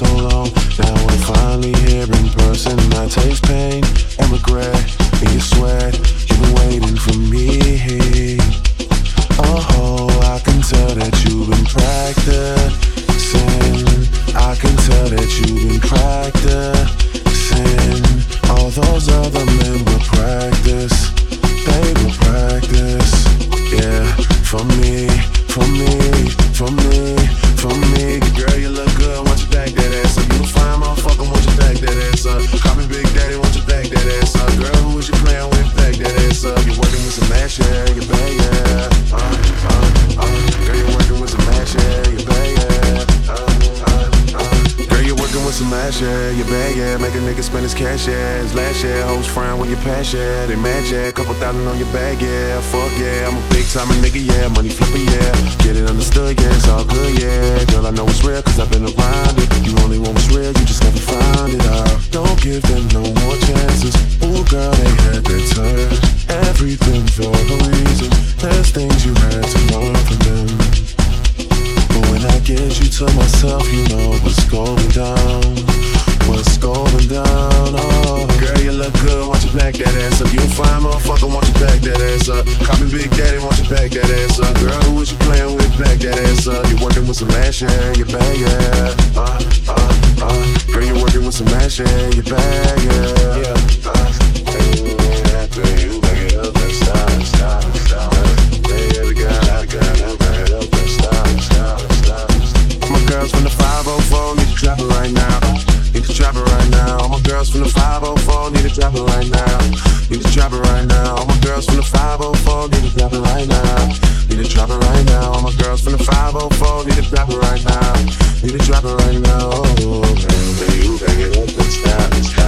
so long. Now we're finally here in person. I taste with ass, yeah, you bad, yeah. Make a nigga spend his cash, yeah. His last year, hoes frown when you pass, yeah. They mad, yeah. Couple thousand on your bag, yeah. Fuck, yeah. I'm a big time nigga, yeah. Money flipper, yeah. Get it understood, yeah. It's all good, yeah. Girl, I know it's real, cause I've been around it. You only want what's real, you just never find it out. Don't give them no more chances. Ooh, girl, they had their turn. Everything for a reason. There's things you had to learn from them. But when I get you to myself, you know what's going down. You want you back that ass up. You a fine motherfucker, want you back that ass up. Call me Big Daddy, want you back that ass up. Girl, who was you playing with, back that ass up. You working with some ass, yeah, you bag, yeah. Uh, uh, uh. Girl, you working with some ass, yeah, you bag, yeah. Yeah, uh, after you back it up and stop, stop, stop. Yeah, the guy, the guy, back it up stop, stop, stop My girls from the 504 need to drop it right now girls from the 504 need to drop it right now. Need to drop it right now. All my girls from the 504 need to drop it right now. Need to drop it right now. All my girls from the 504 need to drop it right now. Need to drop it right now. Oh, baby, you gotta get up and stop.